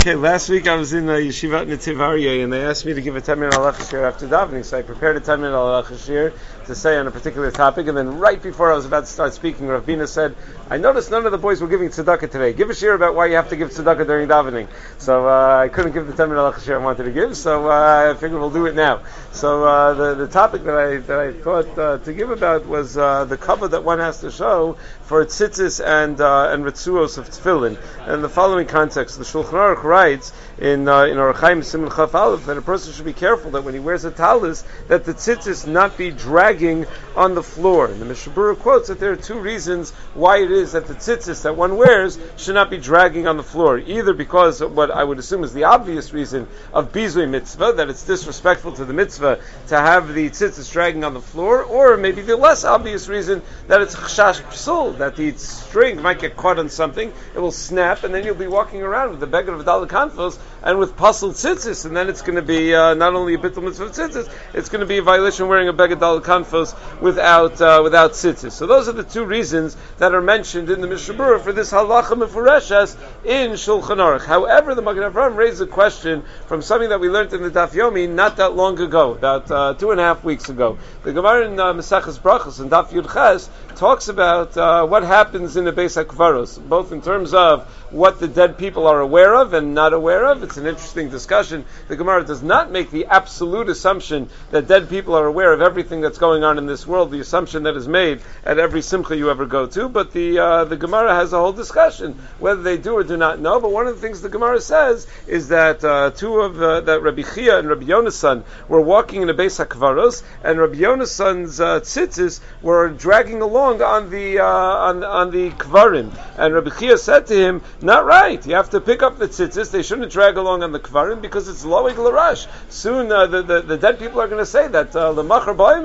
Okay, last week I was in uh, Yeshivat Netiv Aryeh and they asked me to give a 10 minute halacha after davening, so I prepared a 10 minute halacha to say on a particular topic, and then right before I was about to start speaking, Rav Bina said, I noticed none of the boys were giving tzedakah today. Give a shiur about why you have to give tzedakah during davening. So uh, I couldn't give the 10 minute halacha I wanted to give, so uh, I figured we'll do it now. So uh, the, the topic that I, that I thought uh, to give about was uh, the cover that one has to show for tzitzis and, and ritzuos of tefillin. And the following context, the Shulchan Aruch writes in uh, in Arachaim Siman Chaf Aleph that a person should be careful that when he wears a talis that the tzitzis not be dragging on the floor. And the Mishnah Berurah quotes that there are two reasons why it is that the tzitzis that one wears should not be dragging on the floor. Either because what I would assume is the obvious reason of bizui mitzvah that it's disrespectful to the mitzvah to have the tzitzis dragging on the floor, or maybe the less obvious reason that it's chashash psul that the string might get caught on something, it will snap, and then you'll be walking around with the beggar of dalakanfos and with pasul tzitzis, and then it's going to be uh, not only a bittul mitzvah tzitzis, it's going to be a violation wearing a beggar dalakanfos without uh, without tzitzis. So those are the two reasons that are mentioned in the Mishnah Berurah for this halacha mefureshes in Shulchan Aruch. However, the Magen Avraham raised a question from something that we learned in the Daf Yomi not that long ago, about uh, two and a half weeks ago. The Gemara in uh, Maseches Brachos and Daf Yud Ches talks about uh, what happens in the Beis Hakvaros, both in terms of what the dead people are aware of and not aware of. It's an interesting discussion. The Gemara does not make the absolute assumption that dead people are aware of everything that's going on in this world, the assumption that is made at every simcha you ever go to, but the, uh, the Gemara has a whole discussion whether they do or do not know. But one of the things the Gemara says is that uh, two of uh, that Rabbi Chia and Rabbi Yonasan were walking in a Beis Hakvaros, and Rabbi Yonasan's uh, tzitzis were dragging along on the uh, on, on the kvarim, and Rabbi Chia said to him, "Not right. You have to pick up the tzitzis. They shouldn't drag along on the kvarim because it's loeg larash. Soon uh, the, the, the dead people are going to say that uh, the machar ba'im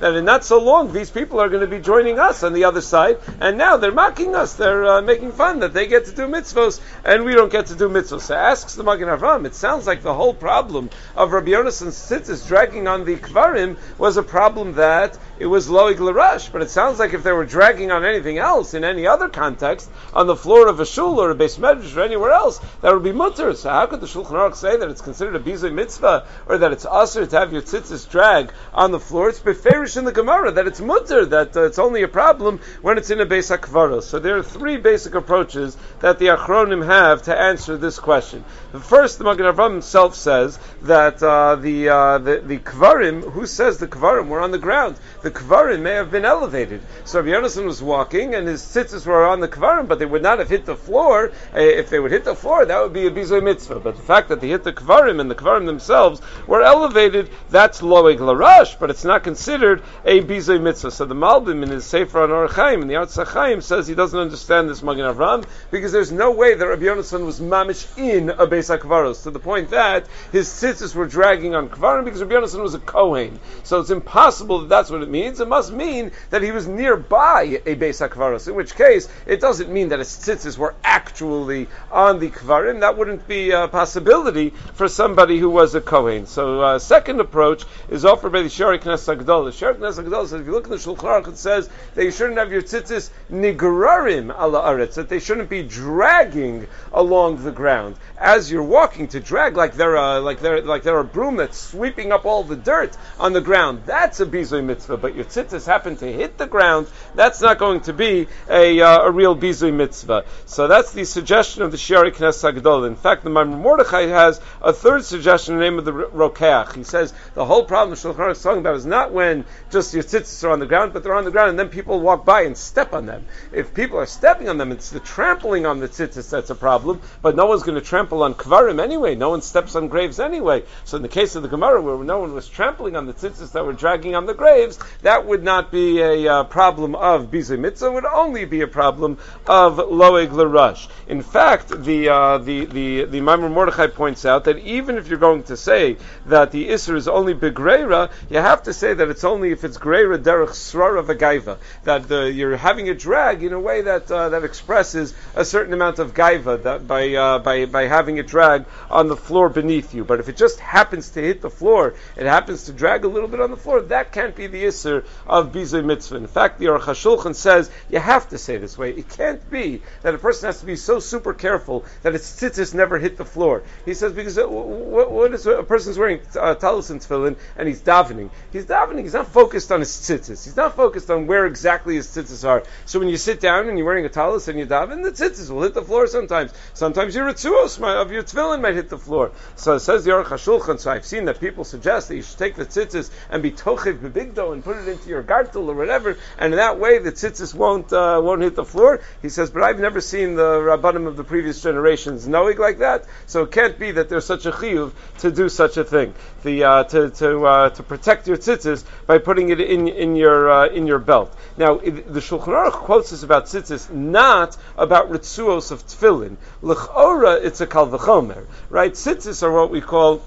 that in not so long these people are going to be joining us on the other side, and now they're mocking us. They're uh, making fun that they get to do mitzvos and we don't get to do mitzvos. So asks the Magen Avram. It sounds like the whole problem of Rabbi Yonas's tzitzis dragging on the kvarim was a problem that it was loeg larash. But it sounds like if they were dragging on anything else in any other context, on the floor of a shul or a beis medrash or anywhere else, that would be mutter. So how could the Shulchan Aruch say that it's considered a bizay mitzvah or that it's usher to have your tzitzis drag on the floor? It's beferish in the Gemara that it's mutter, that uh, it's only a problem when it's in a beis hakvaros. So there are three basic approaches that the Achronim have to answer this question. The first, the Magen Avraham himself says that uh, the, uh, the the kvarim, who says the kvarim were on the ground? The kvarim may have been elevated. So Rabbi Yonasan was walking and his tzitzis were on the kvarim, but they would not have hit the floor. Uh, if they would hit the floor, that would be a bizoy mitzvah. But the fact that they hit the kvarim and the kvarim themselves were elevated, that's loeg larash, but it's not considered a bizoy mitzvah. So the Malbim in his Sefer on Orach Chaim, in the Arts Chaim, says he doesn't understand this Magen Avram because there's no way that Rabbi Yonasan was mamish in a Beis HaKvaros to the point that his tzitzis were dragging on kvarim because Rabbi Yonasan was a Kohen. So it's impossible that that's what it means. It must mean that he was nearby a Beis HaKvaros, in which case it doesn't mean that his tzitzis were actually on the kvarim. That wouldn't be a possibility for somebody who was a Kohen. So uh, second approach is offered by the Shari Knesset Agdol. The Shari Knesset Agdol says if you look in the Shulchan Aruch, it says that you shouldn't have your tzitzis nigrarim ala aretz, that they shouldn't be dragging along the ground as you're walking to drag like they're a, like they're like they're a broom that's sweeping up all the dirt on the ground. That's a bizoy mitzvah. But your tzitzis happen to hit the ground. That's not going to be a, uh, a real bizoy mitzvah. So that's the suggestion of the Shiari Knesset. In fact, the Ma'amar Mordechai has a third suggestion in the name of the Rokeach. He says the whole problem Shulchan Aruch is talking about is not when just your tzitzis are on the ground, but they're on the ground and then people walk by and step on them. If people are stepping on them, it's the trampling on the tzitzis that's a problem, but no one's going to trample on kvarim anyway. No one steps on graves anyway. So in the case of the Gemara, where no one was trampling on the tzitzis that were dragging on the graves, that would not be a uh, problem of bizay mitzvah. It would only be a problem of loeg l'rush. In fact, the uh, the the the Ma'amar Mordechai points out that even if you're going to say that the isser is only begreira, you have to say that it's only if it's greira derech srara v'gaiva that the, you're having a drag in a way that uh, that expresses a certain amount of gaiva that by uh, by by having it drag on the floor beneath you. But if it just happens to hit the floor, it happens to drag a little bit on the floor. That can't be the isser Isser of Bizay Mitzvah. In fact, the Aruch HaShulchan says you have to say this way. It can't be that a person has to be so super careful that its tzitzis never hit the floor. He says because uh, what, what is a person's wearing uh, talus and tefillin and he's davening. He's davening. He's not focused on his tzitzis. He's not focused on where exactly his tzitzis are. So when you sit down and you're wearing a talus and you daven, the tzitzis will hit the floor sometimes. Sometimes your ritzuos of your tefillin might hit the floor. So it says the Aruch HaShulchan. So I've seen that people suggest that you should take the tzitzis and be tochiv bebigdo and put it into your gartel or whatever, and in that way the tzitzis won't uh, won't hit the floor. He says, but I've never seen the rabbanim of the previous generations knowing like that, so it can't be that there's such a chiyuv to do such a thing. The uh, to to uh, to protect your tzitzis by putting it in in your uh, in your belt. Now the Shulchan Aruch quotes us about tzitzis, not about ritzuos of tefillin. L'chora, it's a kal v'chomer, right? Tzitzis are what we call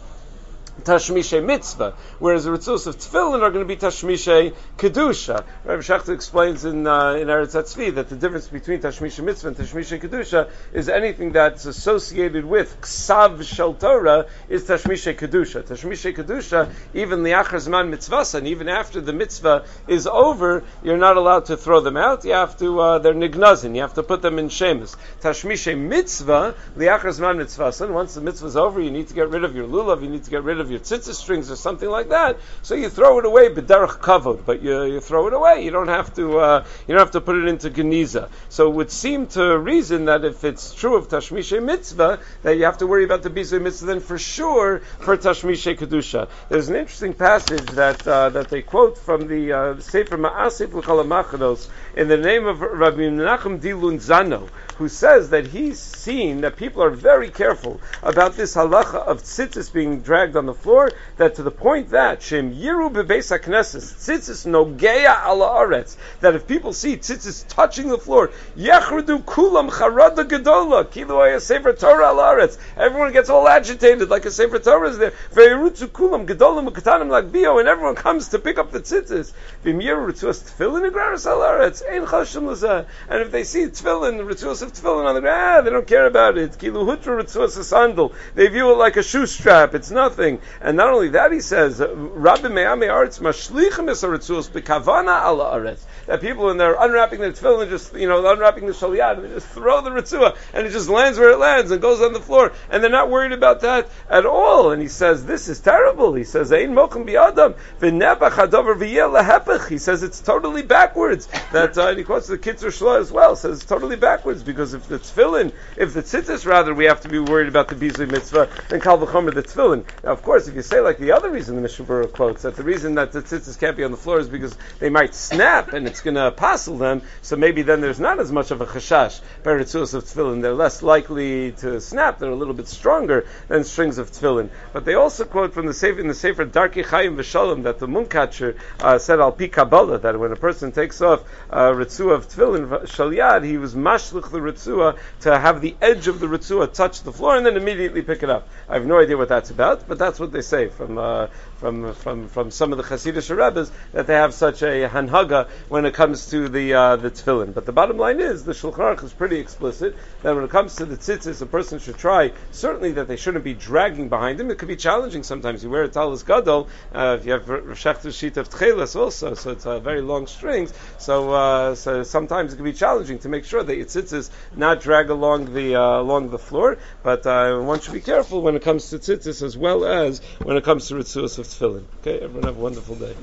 Tashmishe mitzvah, whereas the ritzos of tefillin are going to be Tashmishe kedusha. Rabbi Schachter explains in uh, in Eretz Hatzvi that the difference between Tashmishe mitzvah and Tashmishe kedusha is anything that's associated with ksav shel Torah is Tashmishe kedusha. Tashmishe kedusha, even liachar zman mitzvah, and even after the mitzvah is over, you're not allowed to throw them out. You have to uh, they're nignazin. You have to put them in shemus. Tashmishe mitzvah liachar zman mitzvah, and once the mitzvah is over, you need to get rid of your lulav. You need to get rid of of your tzitzis strings or something like that. So you throw it away, b'derech kavod, but you, you throw it away. You don't have to uh, you don't have to put it into geniza. So it would seem to reason that if it's true of tashmishe mitzvah that you have to worry about the bizay mitzvah, then for sure for tashmishe kedusha. There's an interesting passage that uh, that they quote from the uh, Sefer Ma'asef L'chol HaMachanos in the name of Rabbi Menachem di Lonzano, who says that he's seen that people are very careful about this halacha of tzitzis being dragged on the floor, that to the point that Shem Yiru Bebeis HaKnesses, tzitzis nogeya ala aretz, that if people see tzitzis touching the floor, yechrudu kulam charada gedola, kilo sefer Torah ala aretz, everyone gets all agitated like a sefer Torah is there, ve'irutzu kulam gedolam ukatanim lagbio, and everyone comes to pick up the tzitzis, v'im yiru ritzuas tefillin igraris ala aretz, ein chashim lazah, and if they see tefillin, ritzuas of tefillin on the ground, ah, they don't care about it, kilu hutra ritzuas a sandal, they view it like a shoe strap, it's nothing, and not only that, he says, Rabbi Me'ame Aretz Esaretzuos Bekavana Ala. That people, when they're unwrapping their tefillin, just, you know, unwrapping the shaliyat, and they just throw the ritzua, and it just lands where it lands, and goes on the floor, and they're not worried about that at all. And he says, this is terrible. He says, Ein Mokum Bi'adam, He says it's totally backwards. That, uh, and he quotes the Kitzur Shlo as well, says totally backwards, because if the tefillin, if the tzitzis rather, we have to be worried about the Bizui mitzvah, then Kal V'chomer the tefillin. Now, of course, if you say like the other reason the Mishnah Berurah quotes, that the reason that the tzitzis can't be on the floor is because they might snap and it's going to apostle them, so maybe then there's not as much of a chashash, peritzuos of tefillin. They're less likely to snap, they're a little bit stronger than strings of tefillin. But they also quote from the Sefer, in the Sefer Darkei Chaim V'Shalom that the Munkatcher uh, said al pi Kabbalah, that when a person takes off uh, ritzua of tefillin, shalyad, he was mashlich the ritzua to have the edge of the ritzua touch the floor and then immediately pick it up. I have no idea what that's about, but that's what they say from uh, from from from some of the Hasidic Rebbe's that they have such a hanhaga when it comes to the uh, the tefillin. But the bottom line is the Shulchan Aruch is pretty explicit that when it comes to the tzitzis, a person should try certainly that they shouldn't be dragging behind them. It could be challenging sometimes. You wear a talis gadol uh, if you have Shechter sheet of tchelas also, so it's uh, very long strings. So uh, so sometimes it can be challenging to make sure that your tzitzis not drag along the uh, along the floor. But uh, one should be careful when it comes to tzitzis as well as when it comes to Ritzuas of Tefillin. Okay, everyone have a wonderful day.